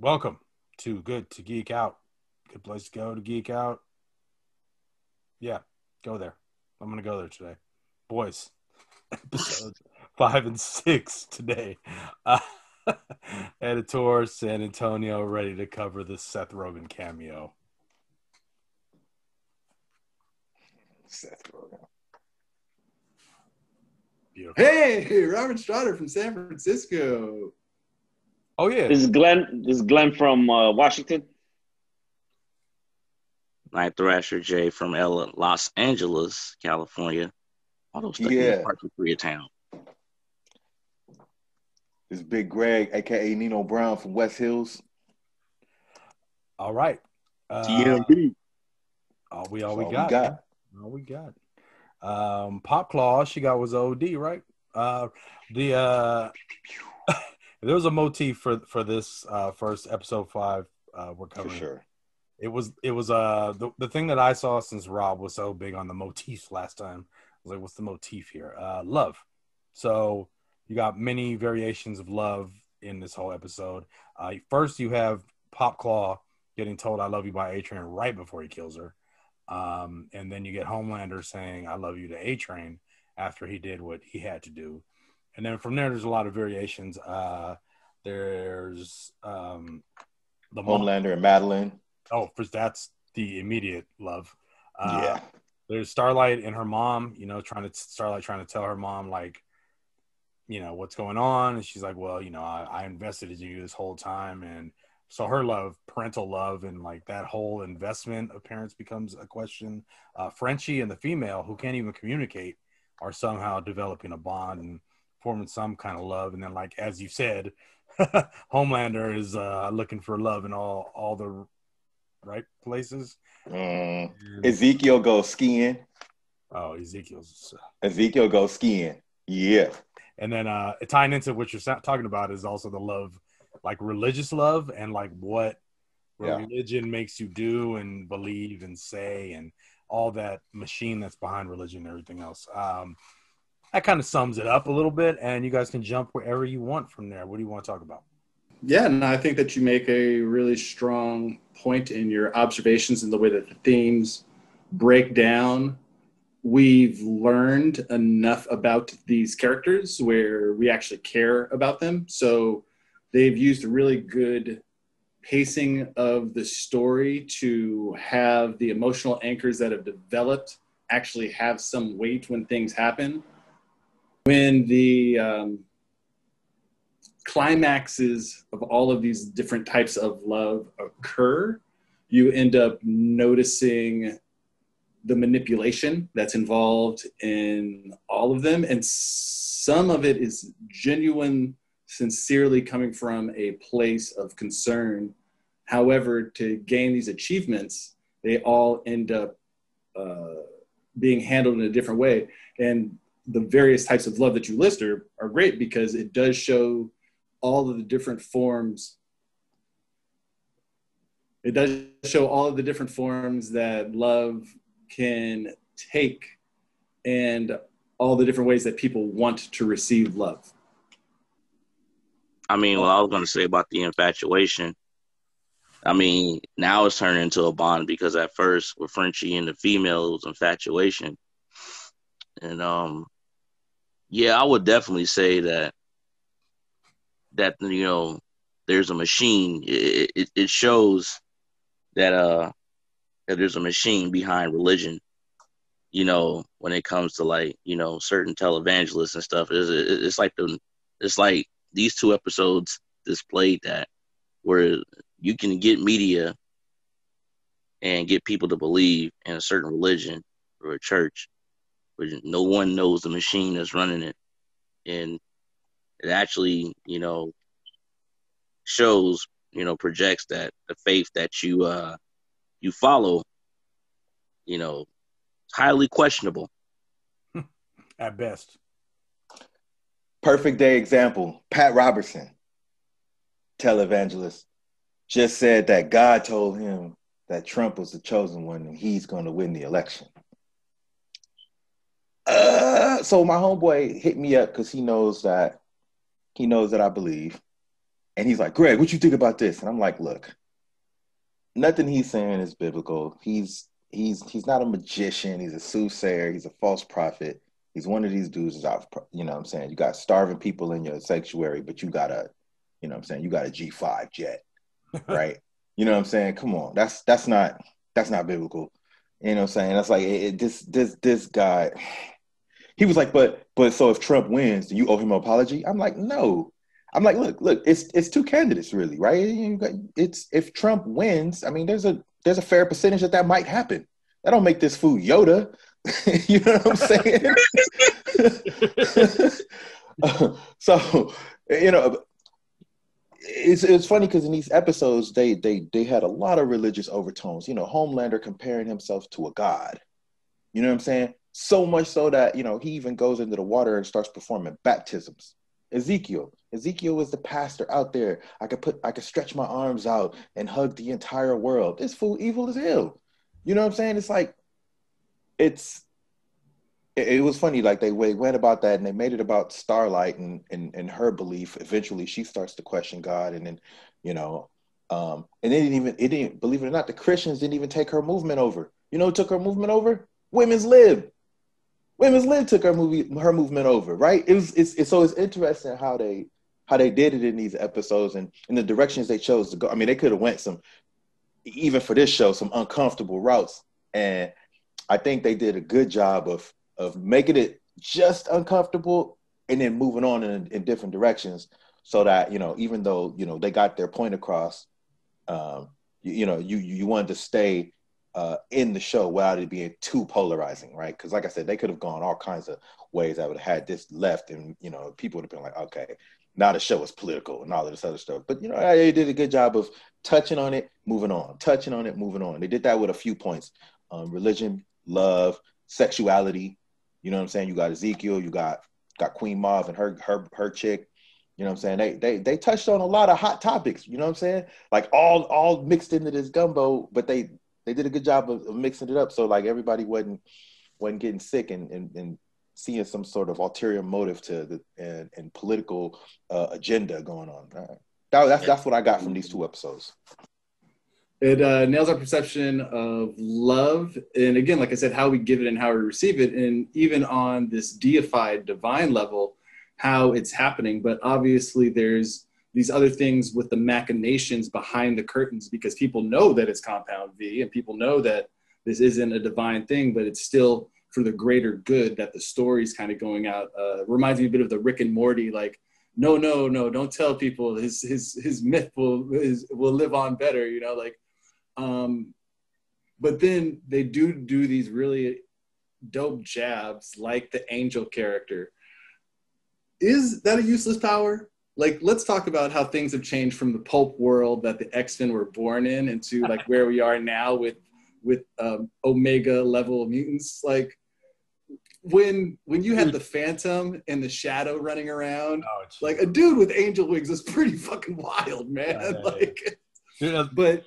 Welcome to Good to Geek Out. Good place to go to geek out. Yeah, go there. I'm gonna go there today, boys. Episodes five and six today. Uh, Editor San Antonio ready to cover the Seth Rogen cameo. Seth Rogen. Beautiful. Hey, Robert Strader from San Francisco. Oh yeah, This is Glenn. This is Glenn from uh, Washington. Night Thrasher J from L- Los Angeles, California. All those stuck in Yeah. the parts of Koreatown. This is Big Greg, aka Nino Brown from West Hills. all right. Uh, TMB. all we all That's we got. All we got. Um, Pop Claw, she got was OD, right? Uh, the uh, there was a motif for for this uh, first episode five. Uh, we're For covering. sure. It was it was uh the, the thing that I saw since Rob was so big on the motifs last time. I was like, what's the motif here? Uh, love. So you got many variations of love in this whole episode. Uh, first, you have Pop Claw getting told "I love you" by A Train right before he kills her, um, and then you get Homelander saying "I love you" to A Train after he did what he had to do, and then from there, there's a lot of variations. Uh, there's um, the mom- Homelander and Madeline. Oh, first that's the immediate love. Uh, yeah. There's Starlight and her mom. You know, trying to Starlight trying to tell her mom like, you know, what's going on, and she's like, well, you know, I, I invested in you this whole time, and so her love, parental love, and like that whole investment of parents becomes a question. Uh, Frenchie and the female who can't even communicate are somehow developing a bond and some kind of love, and then like as you said, Homelander is uh, looking for love in all all the right places. Mm. And- Ezekiel goes skiing. oh, Ezekiel's. Ezekiel goes skiing. Yeah. And then uh, tying into what you're talking about is also the love, like religious love, and like what Yeah. religion makes you do and believe and say, and all that machine that's behind religion and everything else. Um, that kind of sums it up a little bit, and you guys can jump wherever you want from there. What do you want to talk about? Yeah, and I think that you make a really strong point in your observations and the way that the themes break down. We've learned enough about these characters where we actually care about them. So they've used really good pacing of the story to have the emotional anchors that have developed actually have some weight when things happen. When the um, climaxes of all of these different types of love occur, you end up noticing the manipulation that's involved in all of them. And some of it is genuine, sincerely coming from a place of concern. However, to gain these achievements, they all end up uh, being handled in a different way. And the various types of love that you list are, are great because it does show all of the different forms. It does show all of the different forms that love can take and all the different ways that people want to receive love. I mean, what I was going to say about the infatuation. I mean, now it's turning into a bond because at first with Frenchie and the female, it was infatuation. And um, yeah, I would definitely say that that you know there's a machine. It it, it shows that uh that there's a machine behind religion. You know, when it comes to like you know certain televangelists and stuff, it's, it's like the it's like these two episodes displayed that where you can get media and get people to believe in a certain religion or a church, but no one knows the machine that's running it, and it actually, you know, shows, you know, projects that the faith that you uh you follow, you know, highly questionable. At best, Perfect day example. Pat Robertson, televangelist, just said that God told him that Trump was the chosen one and he's going to win the election. Uh, so my homeboy hit me up because he knows that he knows that I believe. and he's like, Greg, what you think about this? And I'm like, look, nothing he's saying is biblical. He's he's he's not a magician. He's a soothsayer. He's a false prophet. He's one of these dudes is out. You know what I'm saying? You got starving people in your sanctuary, but you got a, you know what I'm saying? You got a G5 jet, right? you know what I'm saying? Come on, that's that's not that's not biblical. You know what I'm saying? That's like it, it, this this this guy. He was like, but but so if Trump wins, do you owe him an apology? I'm like, no. I'm like, look, look, it's it's two candidates really, right? It's if Trump wins, I mean, there's a there's a fair percentage that that might happen. That don't make this food Yoda. you know what I'm saying? so, you know, it's it's funny because in these episodes they they they had a lot of religious overtones. You know, Homelander comparing himself to a god. You know what I'm saying? So much so that you know he even goes into the water and starts performing baptisms. Ezekiel, Ezekiel was the pastor out there. I could put I could stretch my arms out and hug the entire world. This fool evil as hell. You know what I'm saying? It's like it's it, it was funny, like they, went about that and they made it about Starlight and, and and her belief. Eventually she starts to question God and then, you know, um, and they didn't even it didn't believe it or not, the Christians didn't even take her movement over. You know who took her movement over? Women's Lib. Women's Lib took her movie her movement over, right? It was it's, it's so it's interesting how they how they did it in these episodes and in the directions they chose to go. I mean, they could have went some even for this show some uncomfortable routes and I think they did a good job of of making it just uncomfortable and then moving on in, in different directions so that you know even though you know they got their point across um, you, you, know you you wanted to stay uh, in the show without it being too polarizing right because like i said they could have gone all kinds of ways I would have had this left and you know people would have been like okay now the show is political and all of this other stuff but you know they did a good job of touching on it moving on touching on it moving on they did that with a few points um, religion love sexuality you know what I'm saying? You got Ezekiel, you got got Queen Maeve and her her her chick. You know what I'm saying? They they they touched on a lot of hot topics. You know what I'm saying? Like all all mixed into this gumbo, but they they did a good job of, of mixing it up so like everybody wasn't wasn't getting sick and and, and seeing some sort of ulterior motive to the and, and political uh, agenda going on. Right. That, that's that's what I got from these two episodes. It uh, nails our perception of love, and again, like I said, how we give it and how we receive it, and even on this deified, divine level, how it's happening. But obviously, there's these other things with the machinations behind the curtains because people know that it's compound V, and people know that this isn't a divine thing, but it's still for the greater good that the story's kind of going out. Uh, reminds me a bit of the Rick and Morty, like no, no, no, don't tell people his his his myth will his, will live on better. You know, like um, but then they do do these really dope jabs, like the angel character. Is that a useless power? Like, let's talk about how things have changed from the pulp world that the X Men were born in into like where we are now with with um, Omega level mutants. Like, when when you had the Phantom and the Shadow running around, oh, like a dude with angel wings is pretty fucking wild, man. Yeah, yeah, like, yeah. but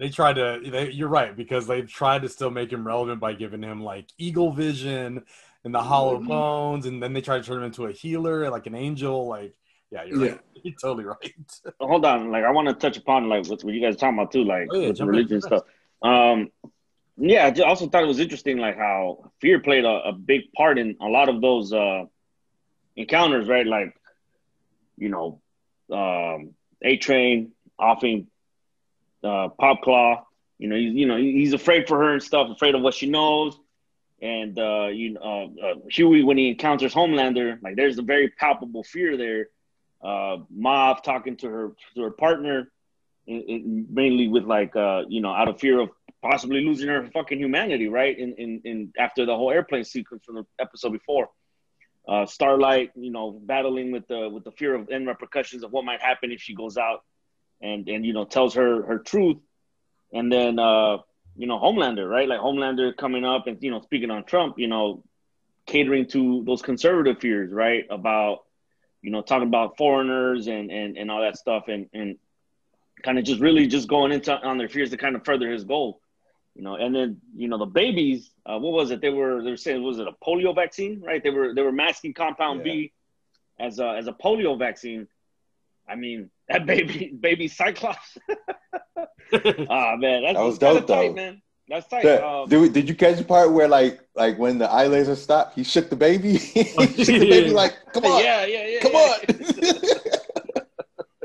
they tried to they, you're right because they tried to still make him relevant by giving him like eagle vision and the hollow mm-hmm. bones and then they tried to turn him into a healer like an angel like yeah you're yeah. right you're totally right hold on like i want to touch upon like what, what you guys are talking about too like oh, yeah, with religion stuff um yeah i also thought it was interesting like how fear played a, a big part in a lot of those uh encounters right like you know um a train offing uh, Pop Claw. You know, he's you know he's afraid for her and stuff, afraid of what she knows. And uh, you know, uh, uh, Hughie when he encounters Homelander, like there's a very palpable fear there. Uh, Maeve talking to her to her partner, mainly with like uh, you know out of fear of possibly losing her fucking humanity, right? In in, in after the whole airplane sequence from the episode before. Uh, Starlight, you know, battling with the with the fear of end repercussions of what might happen if she goes out and and you know tells her her truth, and then uh, you know Homelander, right? Like Homelander coming up and you know speaking on Trump, you know, catering to those conservative fears, right? About you know talking about foreigners and and and all that stuff, and and kind of just really just going into on their fears to kind of further his goal. You know, and then you know the babies. Uh, what was it? They were they were saying was it a polio vaccine? Right? They were they were masking compound yeah. V as a as a polio vaccine. I mean, that baby baby Cyclops. Ah man, that's, That was that's dope, tight, though. man. That's tight. The- Um, did, we- did you catch the part where like like when the eye laser stopped, he shook the baby? he shook the baby like, come on, yeah, yeah, yeah. come yeah. on.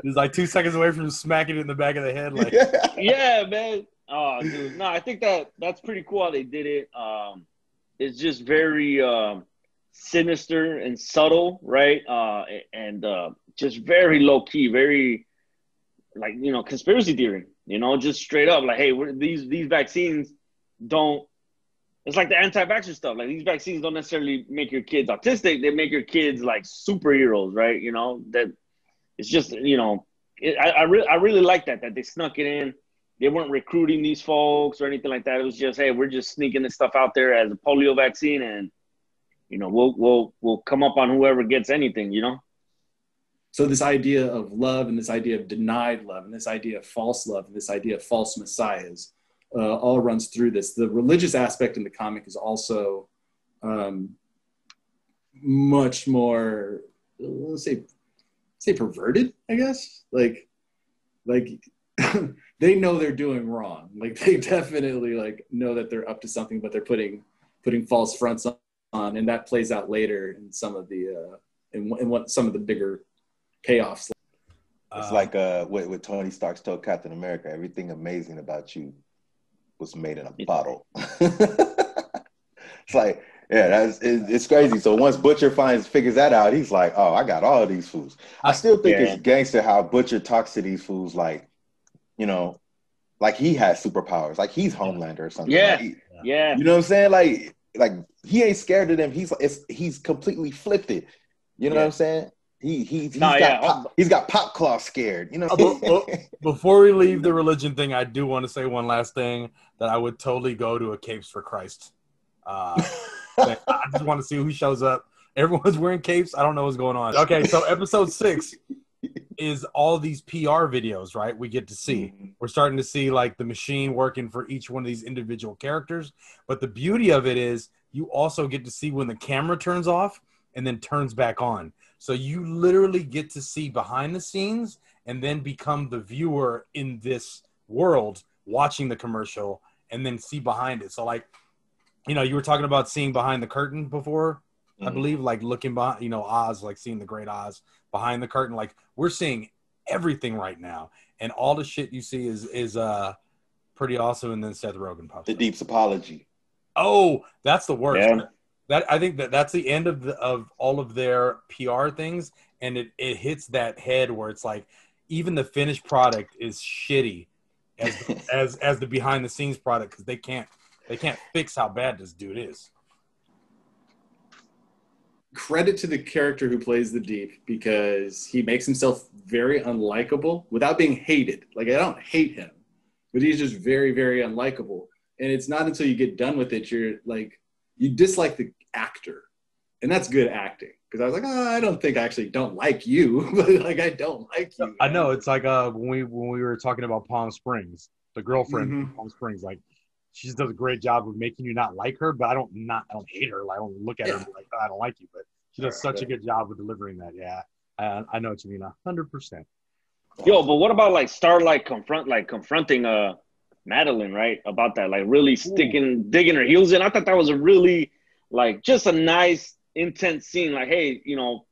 He's like two seconds away from smacking it in the back of the head. Like, yeah. yeah, man. Oh, dude. No, I think that that's pretty cool how they did it. Um, it's just very um, sinister and subtle, right? Uh, and uh, just very low key, very like you know conspiracy theory. You know, just straight up like, hey, we're, these these vaccines don't. It's like the anti-vaxxer stuff. Like these vaccines don't necessarily make your kids autistic; they make your kids like superheroes, right? You know that it's just you know it, I I, re- I really like that that they snuck it in. They weren't recruiting these folks or anything like that. It was just hey, we're just sneaking this stuff out there as a polio vaccine, and you know we'll we'll we'll come up on whoever gets anything. You know. So this idea of love and this idea of denied love and this idea of false love and this idea of false messiahs uh, all runs through this. The religious aspect in the comic is also um, much more, let's say, say perverted. I guess like like they know they're doing wrong. Like they definitely like know that they're up to something, but they're putting putting false fronts on, and that plays out later in some of the uh, in, in what some of the bigger payoffs. It's like uh, what, what Tony Stark's told Captain America: everything amazing about you was made in a bottle. it's like, yeah, that's it, it's crazy. So once Butcher finds figures that out, he's like, oh, I got all these fools. I still think Yeah. it's gangster how Butcher talks to these fools like, you know, like he has superpowers, like he's Homelander or something. Yeah. Like, he- Yeah. you know what I'm saying? Like, like he ain't scared of them. He's it's, he's completely flipped it. You know Yeah. what I'm saying? He he's, he's No, got yeah. pop, he's got pop claw scared. You know. Uh, but- but Before we leave the religion thing, I do want to say one last thing that I would totally go to a Capes for Christ. Uh. I just want to see who shows up. Everyone's wearing capes. I don't know what's going on. Okay, so episode six is all these PR videos, right? We get to see. Mhm. We're starting to see like the machine working for each one of these individual characters. But the beauty of it is you also get to see when the camera turns off and then turns back on. So you literally get to see behind the scenes and then become the viewer in this world watching the commercial and then see behind it. So like you know, you were talking about seeing behind the curtain before, I Mhm. believe, like looking behind, you know, Oz, like seeing the great Oz behind the curtain. Like we're seeing everything right now, and all the shit you see is is uh pretty awesome. And then Seth Rogen pops. The up. deep apology. Oh, that's the worst. Yeah. That I think that that's the end of the of all of their PR things, and it it hits that head where it's like even the finished product is shitty as as as the behind the scenes product because they can't they can't fix how bad this dude is. Credit to the character who plays the Deep because he makes himself very unlikable without being hated. Like I don't hate him, but he's just very, very unlikable. And it's not until you get done with it you're like you dislike the actor, and that's good acting. Because I was like, oh, I don't think I actually don't like you, but like I don't like you. I know it's like uh when we when we were talking about Palm Springs, the girlfriend Mhm. Palm Springs, like she does a great job of making you not like her, but I don't not I don't hate her. Like, I don't look at her like oh, I don't like you, but she does such a good job of delivering that. Yeah, I, I know what you mean, a hundred percent. Yo, but what about like Starlight confront like confronting uh Madeline, right? About that, like really sticking digging her heels in. I thought that was a really like just a nice intense scene. Like, hey, you know,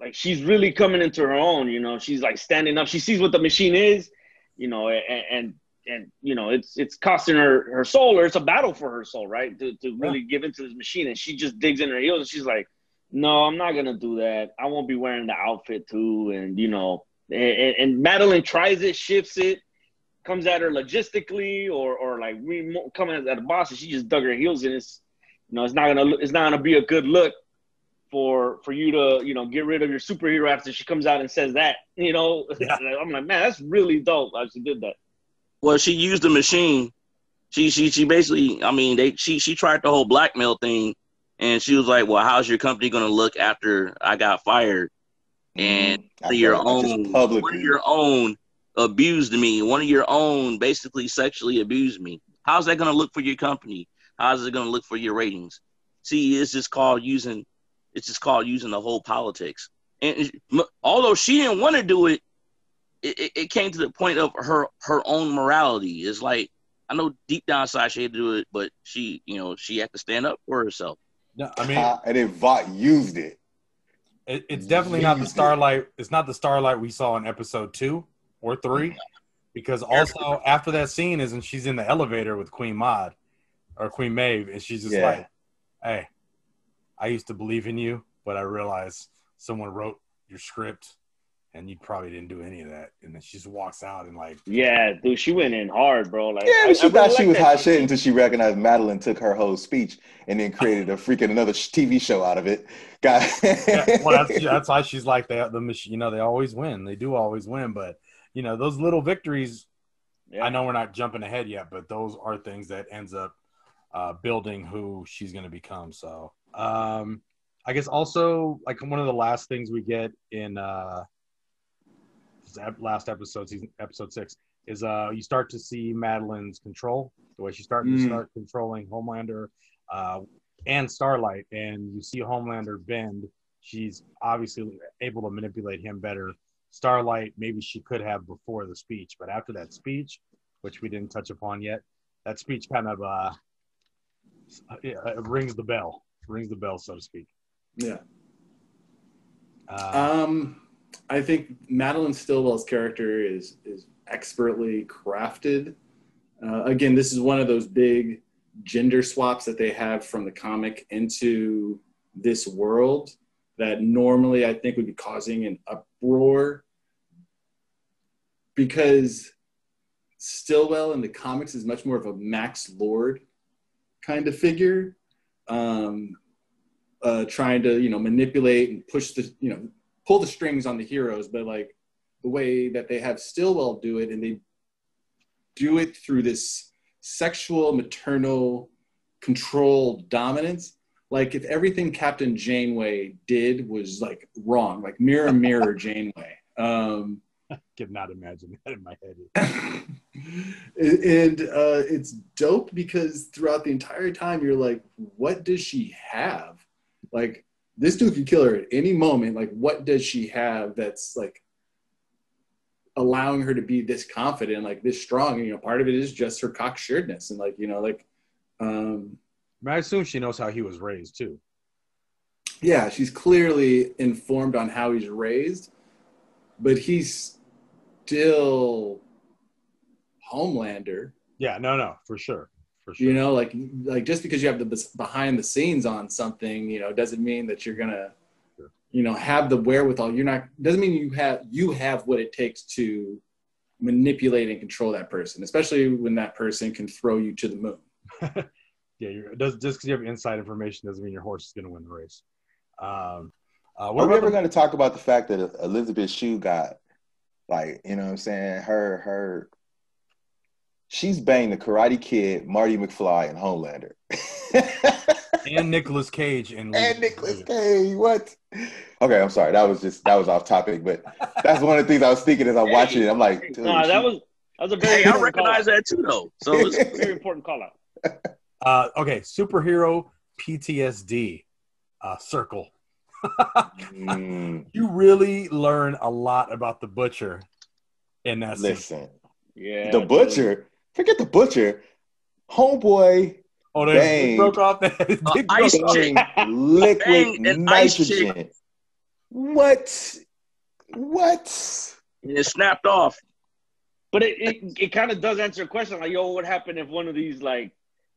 like she's really coming into her own, you know, she's like standing up. She sees what the machine is, you know, and and, and you know, it's it's costing her her soul or it's a battle for her soul, right? To to really give into this machine. And she just digs in her heels and she's like, No, I'm not gonna do that. I won't be wearing the outfit too, and you know, and, and Madeline tries it, shifts it, comes at her logistically, or or like we coming at the boss, and she just dug her heels in. It's you know, it's not gonna it's not gonna be a good look for for you to you know get rid of your superhero after she comes out and says that. You know, Yeah. I'm like, man, that's really dope. How she did that. Well, she used the machine. She she she basically, I mean, they she she tried the whole blackmail thing, and she was like, "Well, how's your company gonna look after I got fired?" Mm-hmm. And I one of your felt like just own, publicly. your own abused me. One of your own basically sexually abused me. How's that gonna look for your company? How's it gonna look for your ratings? See, it's just called using. It's just called using the whole politics. And although she didn't want to do it, it, it came to the point of her her own morality. It's like I know deep down inside she had to do it, but she, you know, she had to stand up for herself. No, I mean, uh, and then Vought used it. it it's definitely not the starlight. It's not the starlight we saw in episode two or three, because also after that scene is and she's in the elevator with Queen Maud or Queen Maeve, and she's just Yeah. like, "Hey, I used to believe in you, but I realized someone wrote your script, and you probably didn't do any of that." And then she just walks out and like, Yeah, dude, she went in hard, bro. Like, Yeah, I- but she I thought really she was hot shit until she recognized Madeline took her whole speech and then created a freaking another TV show out of it. Got yeah, well, that's that's why she's like they the mach- you know they always win. They do always win, but you know those little victories. Yeah. I know we're not jumping ahead yet, but those are things that ends up uh, building who she's going to become. So, um, I guess also like one of the last things we get in uh, last episode, season episode six, is uh, you start to see Madeline's control, the way she's starting to Mm. start controlling Homelander uh, and Starlight, and you see Homelander bend. She's obviously able to manipulate him better. Starlight, maybe she could have before the speech, but after that speech, which we didn't touch upon yet, that speech kind of uh, rings the bell, rings the bell, so to speak. Yeah. Uh, Um, I think Madeline Stillwell's character is is expertly crafted. Uh, again, this is one of those big gender swaps that they have from the comic into this world that normally I think would be causing an uproar because Stillwell in the comics is much more of a Max Lord kind of figure. Um, uh, trying to you know manipulate and push the you know pull the strings on the heroes, but like the way that they have Stillwell do it, and they do it through this sexual maternal control dominance. Like if everything Captain Janeway did was like wrong, like mirror mirror Janeway. Um, cannot imagine that in my head. and uh, it's dope because throughout the entire time you're like, what does she have? Like this dude could kill her at any moment. Like what does she have that's like allowing her to be this confident, like this strong? And, you know, part of it is just her cocksuredness and like you know, like um, I, assume she knows how he was raised too. yeah, she's clearly informed on how he's raised, but he's still Homelander. Yeah, no, no, for sure, for sure. you know like like just because you have the behind the scenes on something you know doesn't mean that you're gonna Sure. you know have the wherewithal you're not doesn't mean you have you have what it takes to manipulate and control that person especially when that person can throw you to the moon yeah, you're, it does just because you have inside information doesn't mean your horse is going to win the race. Um, uh, what Are we ever the- going to talk about the fact that Elizabeth Shue got, like, you know what I'm saying? Her, her, she's banged the Karate Kid, Marty McFly, and Homelander. and Nicolas Cage and and Nicolas Cage. What? Okay, I'm sorry. That was just that was off topic, but that's one of the things I was thinking as I'm watching it. I'm like, dude, no, that was that was a very Hey, I recognize that too, though. So it's, Very important call out. Uh, okay, superhero PTSD uh, circle. Mm, you really learn a lot about the butcher in that scene. listen, Yeah, the dude. butcher. Forget the butcher. Homeboy Oh, they Bang. broke off that. Uh, ice broke off. chick. throwing liquid Bang nitrogen. What? What? and it snapped off. But it, it, it kind of does answer a question like, yo, what happened if one of these, like,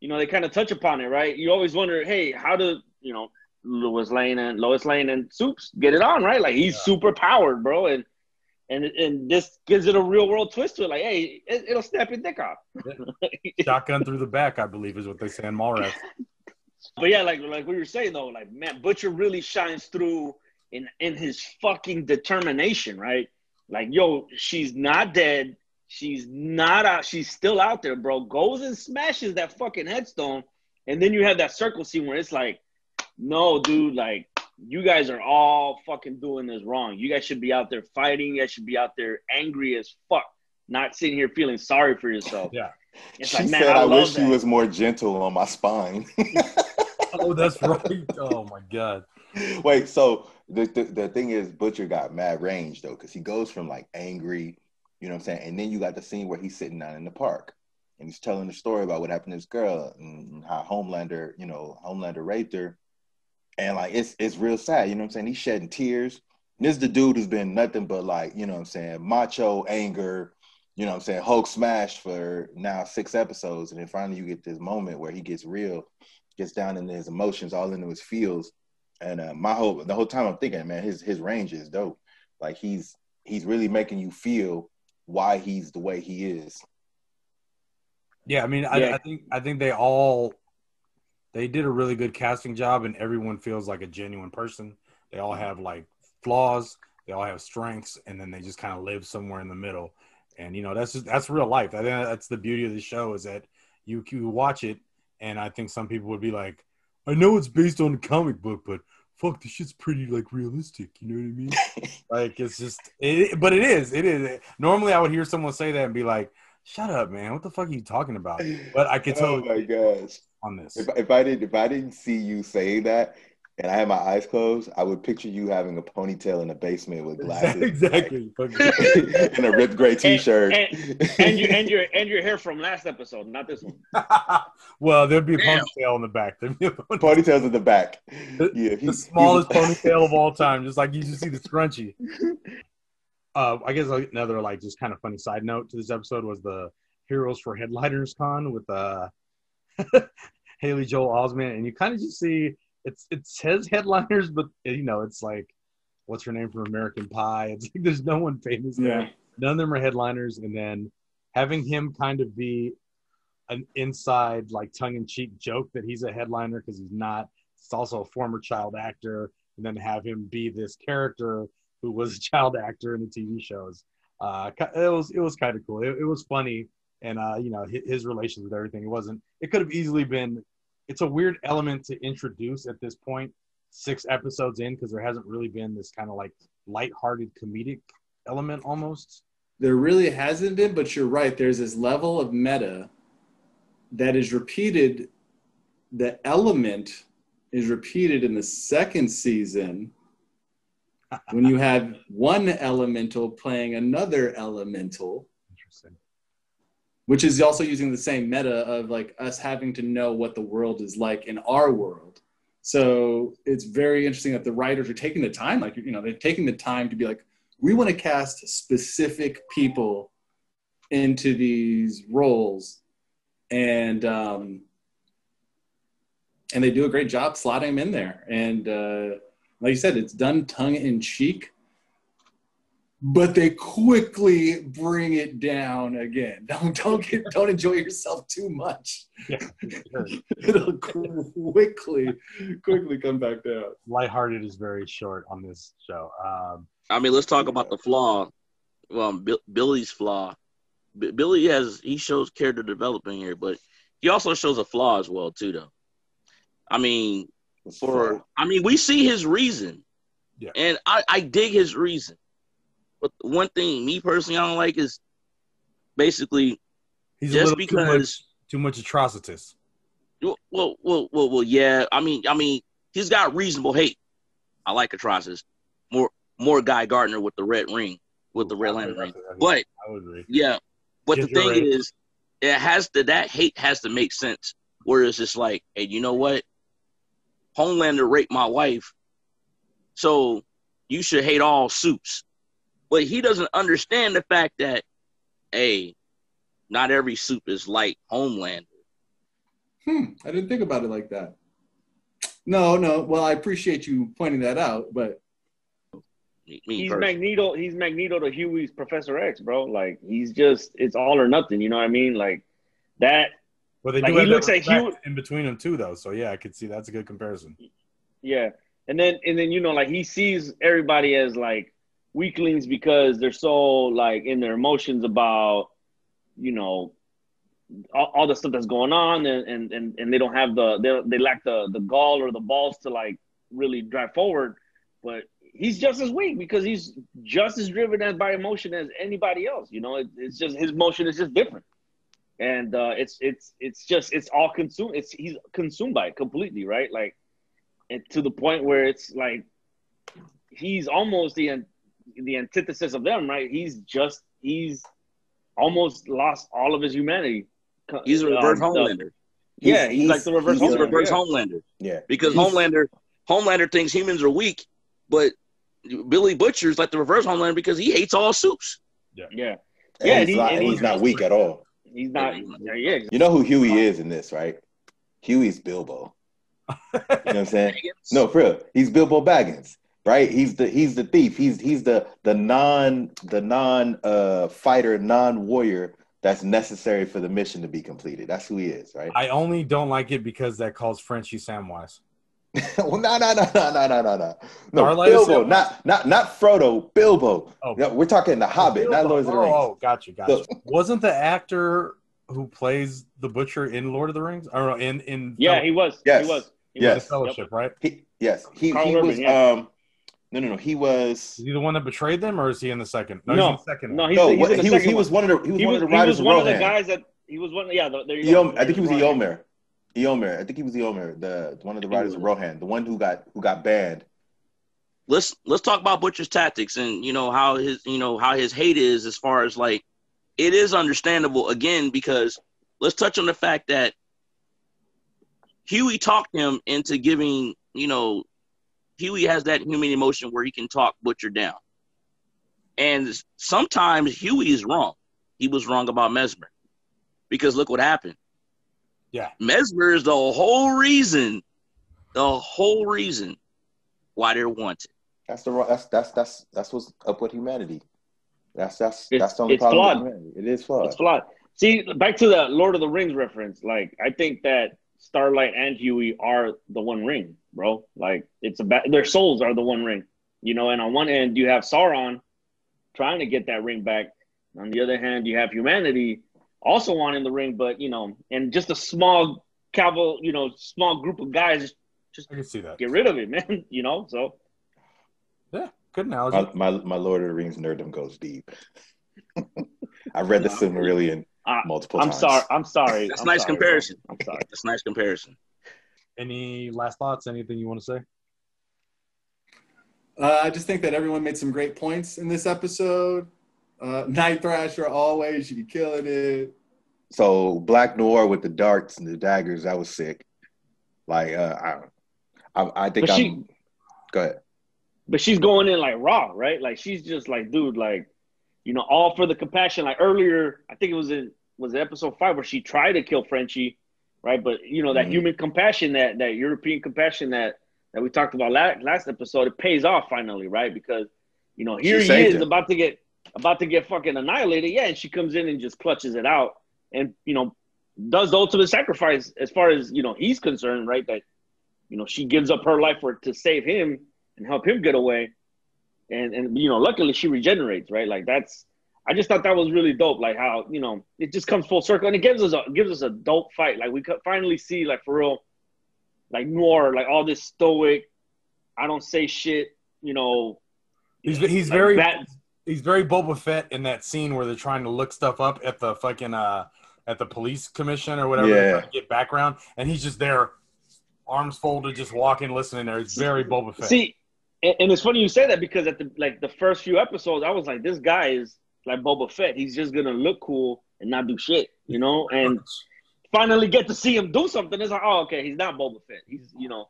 you know, they kind of touch upon it, right? You always wonder, hey, how do, you know, Lois Lane and Lois Lane and Soups get it on, right? Like, he's super powered, bro. And, and, and this gives it a real world twist to it. Like, hey, it, it'll snap your dick off. Shotgun through the back, I believe, is what they say in Mallrats. But yeah, like like we were saying though, like man, Butcher really shines through in in his fucking determination, right? Like, yo, she's not dead. She's not out. She's still out there, bro. Goes and smashes that fucking headstone, and then you have that circle scene where it's like, no, dude, like you guys are all fucking doing this wrong. You guys should be out there fighting. You guys should be out there angry as fuck, not sitting here feeling sorry for yourself. Yeah. It's she like, man, said, I, "I, love wish she was more gentle on my spine." Oh, that's right. Oh my god. Wait, so the, the the thing is, Butcher got mad range though, because he goes from like angry You know what I'm saying? And then you got the scene where he's sitting down in the park and he's telling the story about what happened to this girl and how Homelander, you know, Homelander raped her. And like it's it's real sad, you know what I'm saying? He's shedding tears. And this is the dude who's been nothing but like, you know what I'm saying, macho anger, you know what I'm saying, Hulk smash for now six episodes. And then finally you get this moment where he gets real, gets down into his emotions, all into his feels. And uh, my whole the whole time I'm thinking, man, his his range is dope. Like he's he's really making you feel why he's the way he is. Yeah, I mean, yeah. I, I, think I think they all they did a really good casting job, and everyone feels like a genuine person. They all have like flaws, they all have strengths, and then they just kind of live somewhere in the middle. And you know, that's just that's real life. I think that's the beauty of the show is that you you watch it, and I think some people would be like, I know it's based on a comic book, but fuck, this shit's pretty like realistic. You know what I mean? like it's just, it, but it is, it is. Normally, I would hear someone say that and be like, "Shut up, man! What the fuck are you talking about?" But I could oh tell. Oh my gosh! On this, if, if I didn't if I didn't see you say that, and I had my eyes closed, I would picture you having a ponytail in the basement with glasses, exactly, in a ripped gray T-shirt, and, and, and, your and your and your hair from last episode, not this one. well, there'd be a Damn. ponytail in the back. There'd be a ponytail. Ponytails in the back. The, yeah, the smallest ponytail of all time, just like you just see the scrunchie. Uh, I guess another like just kind of funny side note to this episode was the Heroes for Headliners Con with uh, Haley Joel Osment, and you kind of just see it's it says headliners, but you know it's like what's her name from American Pie? It's like there's no one famous there. None of them are headliners, and then having him kind of be an inside like tongue-in-cheek joke that he's a headliner because he's not. It's also a former child actor, and then have him be this character who was a child actor in the TV shows. Uh, it was it was kind of cool. It, it was funny, and uh, you know his, his relations with everything. It wasn't. It could have easily been it's a weird element to introduce at this point, six episodes in, because there hasn't really been this kind of like light-hearted comedic element almost. There really hasn't been, but you're right. There's this level of meta that is repeated. The element is repeated in the second season when you have one elemental playing another elemental which is also using the same meta of like us having to know what the world is like in our world. So it's very interesting that the writers are taking the time, like you know, they're taking the time to be like, we want to cast specific people into these roles, and um, and they do a great job slotting them in there. And uh, like you said, it's done tongue in cheek, but they quickly bring it down again. Don't don't get don't enjoy yourself too much. Yeah, sure. It'll quickly quickly come back down. Lighthearted is very short on this show. Um, I mean, let's talk about the flaw. Well, Billy's flaw. B- Billy has he shows character development here, but he also shows a flaw as well too, though. I mean, for I mean, we see his reason, yeah. and I, I dig his reason but one thing, me personally, I don't like is basically He's just because too much, too much atrocitus. Well, well, well, well, well, yeah. I mean, I mean, he's got reasonable hate. I like atrocitus. More, more Guy Gardner with the red ring, with the red lantern ring. But yeah, but the thing is, it has to that hate has to make sense. Where it's just like, hey, you know what? Homelander raped my wife, so you should hate all suits but he doesn't understand the fact that, hey, not every soup is like Homelander. Hmm, I didn't think about it like that. No, no. Well, I appreciate you pointing that out, but me, me he's personally. Magneto. He's Magneto to Hughie's Professor X, bro. Like he's just it's all or nothing. You know what I mean? Like that. Well, they like, do he looks at Hughie in between them too, though. So yeah, I could see that's a good comparison. Yeah, and then and then you know like he sees everybody as like weaklings because they're so like in their emotions about you know all, all the stuff that's going on and, and and and they don't have the they, they lack the the gall or the balls to like really drive forward. But he's just as weak because he's just as driven as by emotion as anybody else you know? It, it's just his motion is just different. And uh it's it's it's just it's all consumed it's he's consumed by it completely right? Like and to the point where it's like he's almost the the antithesis of them, right? He's just he's almost lost all of his humanity. He's a reverse um, Homelander. yeah, he's, he's, like the reverse. He's Homelander, reverse yeah. Homelander. Yeah, because he's, Homelander Homelander thinks humans are weak, but Billy Butcher's like the reverse Homelander because he hates all soups. Yeah, yeah, and yeah. He's, he, not, and he's not weak at all. He's not. Yeah, you know who Hughie is in this, right? Hughie's Bilbo. you know what I'm saying? No, for real. He's Bilbo Baggins, right? He's the he's the thief. He's he's the the non the non uh fighter, non warrior that's necessary for the mission to be completed. That's who he is, right? I only don't like it because that calls Frenchie Samwise. well, no, no, no, no, no, no, no, no. No, Bilbo, not not not Frodo. Bilbo. Oh, no, we're talking the Hobbit, Bilbo. not Lord of the Rings. Oh, got you, got you. Wasn't the actor who plays the butcher in Lord of the Rings? Or in in yeah, he was. Yes, he was. He yes, was Fellowship, yep. right? He, yes, he Carl he Urban, was. Yeah. Um, no, no, no. He was. Is he the one that betrayed them, or is he in the second? No, no, he's the second. No, he's, no, he's he was. He was one of the. He was he one of the riders. He was one of, of the guys that. He was one. Yeah, there you Eom, go. I think he was the Eomer. Eomer. I think he was the Eomer, the one of the riders of Rohan, the one who got who got banned. Let's let's talk about Butcher's tactics and you know how his you know how his hate is as far as like it is understandable again because let's touch on the fact that Hughie talked him into giving you know Hughie has that human emotion where he can talk Butcher down, and sometimes Hughie is wrong. He was wrong about Mesmer because look what happened yeah. Mesmer is the whole reason, the whole reason why they're wanted. That's the that's that's that's that's what's up with humanity. That's that's it's, that's the only problem. Flawed. It is flawed. It's flawed. See, back to the Lord of the Rings reference. Like, I think that Starlight and Hughie are the One Ring, bro. Like, it's about their souls are the One Ring, you know. And on one end, you have Sauron trying to get that ring back. On the other hand, you have humanity also want in the ring, but you know, and just a small caval, you know, small group of guys just I can see that. Get rid of it, man. You know, so yeah, good analogy. My my, my Lord of the Rings nerddom goes deep. I read the Silmarillion uh, multiple I'm times. sorry. I'm sorry. That's I'm nice sorry, comparison. Bro. I'm sorry. That's nice comparison. Any last thoughts? Anything you want to say? Uh, I just think that everyone made some great points in this episode. Uh, Night Thrasher always you be killing it. So Black Noir with the darts and the daggers, that was sick. Like uh, I, I, I think I'm. She, go ahead. But she's going in like raw, right? Like she's just like, dude, like, you know, all for the compassion. Like earlier, I think it was in was episode five where she tried to kill Frenchie, right? But you know that mm-hmm. human compassion, that that European compassion that that we talked about last last episode, it pays off finally, right? Because you know here she he is him. about to get about to get fucking annihilated. Yeah, and she comes in and just clutches it out, and you know does the ultimate sacrifice as far as you know he's concerned, right? That you know she gives up her life for to save him and help him get away, and and you know luckily she regenerates, right? Like that's I just thought that was really dope. Like how you know it just comes full circle and it gives us a gives us a dope fight. Like we could finally see like for real, like Noir, like all this stoic. I don't say shit. You know, he's he's like very that, he's very Boba Fett in that scene where they're trying to look stuff up at the fucking uh at the police commission or whatever yeah. to get background, and he's just there, arms folded, just walking, listening. There, it's very Boba Fett. See, and, and it's funny you say that because at the like the first few episodes, I was like, this guy is like Boba Fett. He's just gonna look cool and not do shit, you know. And finally get to see him do something. It's like, oh, okay, he's not Boba Fett. He's you know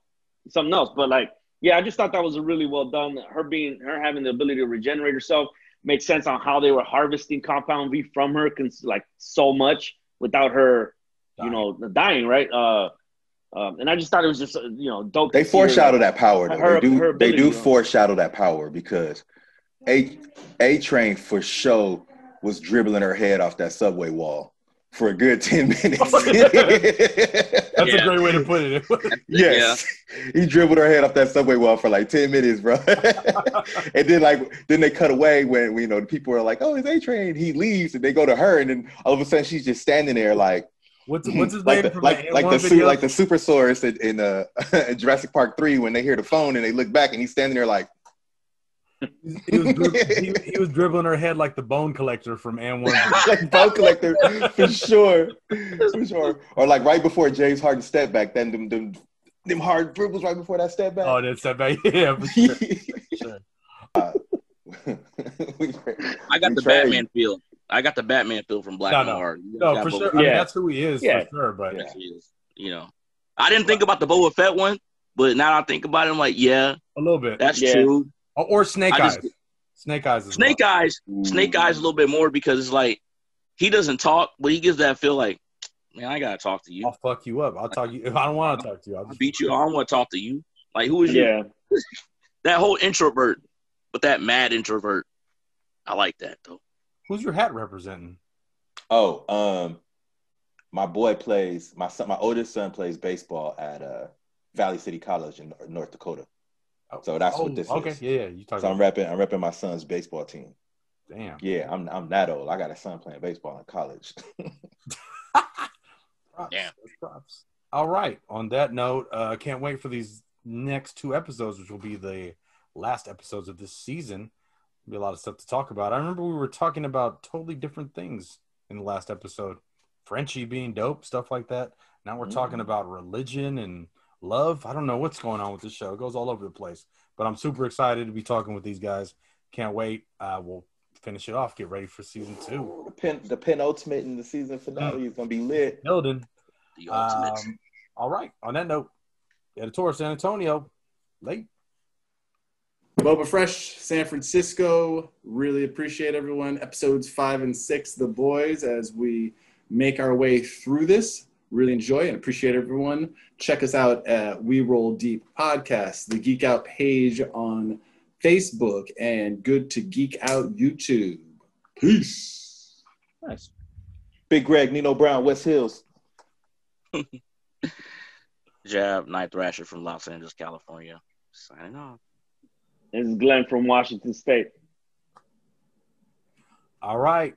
something else. But like, yeah, I just thought that was really well done. Her being her having the ability to regenerate herself makes sense on how they were harvesting compound V from her, cons- like so much without her, dying. you know, dying. Right. Uh, um, and I just thought it was just you know dope. They foreshadow that power. Though. Her, they do. Ability, they do you know? foreshadow that power because a A Train for sure was dribbling her head off that subway wall for a good 10 minutes. That's yeah. a great way to put it. yes. Yeah. He dribbled her head off that subway wall for like 10 minutes, bro. and then like then they cut away when you know the people are like, oh, it's A Train. He leaves and they go to her and then all of a sudden she's just standing there like What's, what's his like name? The, like like the su- like the Spinosaurus in, in uh, Jurassic Park three when they hear the phone and they look back and he's standing there like he, was he, he, was dribbling her head like the bone collector from And One. like bone collector for sure, for sure. Or like right before James Harden step back, then them them, them hard dribbles right before that step back. Oh, that step back, yeah, for sure. For sure. Uh, I got the Batman feel. I got the Batman feel from Black No, no. Noir. No, for sure. I mean, Yeah. that's who he is Yeah. for sure. But Yeah. He is, You know, I didn't think about the Boba Fett one, but now I think about it, I'm like, yeah, a little bit. that's Yeah. true. or, or Snake I Eyes. just- Snake Eyes. As Snake well. Eyes, Snake mm. Eyes a little bit more because it's like he doesn't talk, but he gives that feel like, man, I gotta talk to you. I'll fuck you up. I'll talk you. If I don't want to talk to you, I'll just beat you. I don't want to talk to you. Like who is you? Yeah. That whole introvert, but that mad introvert. I like that though. Who's your hat representing? Oh, um, my boy plays my son. My oldest son plays baseball at uh, Valley City College in North Dakota. Oh, So that's what oh, this okay. is. Yeah, yeah. You talking So I'm about? repping. I'm repping my son's baseball team. Damn. Yeah, I'm I'm that old. I got a son playing baseball in college. Props. Damn. Props. All right. On that note, uh, can't wait for these next two episodes, which will be the last episodes of this season. Be a lot of stuff to talk about. I remember we were talking about totally different things in the last episode. Frenchie being dope, stuff like that. Now we're talking Mhm. about religion and love. I don't know what's going on with this show. It goes all over the place. But I'm super excited to be talking with these guys. Can't wait. Uh, we'll finish it off. Get ready for season two. the pen the penultimate in the season finale is gonna be lit. Building. The ultimate. Um, all right. On that note, editor San Antonio, late. Boba Fresh, San Francisco. Really appreciate everyone. Episodes five and six, The Boys, as we make our way through this. Really enjoy and appreciate everyone. Check us out at We Roll Deep Podcast, the Geek Out page on Facebook, and Good to Geek Out YouTube. Peace. nice. Big Greg, Nino Brown, West Hills. Jab Night Thrasher from Los Angeles, California. Signing off. This is Glenn from Washington State. All right.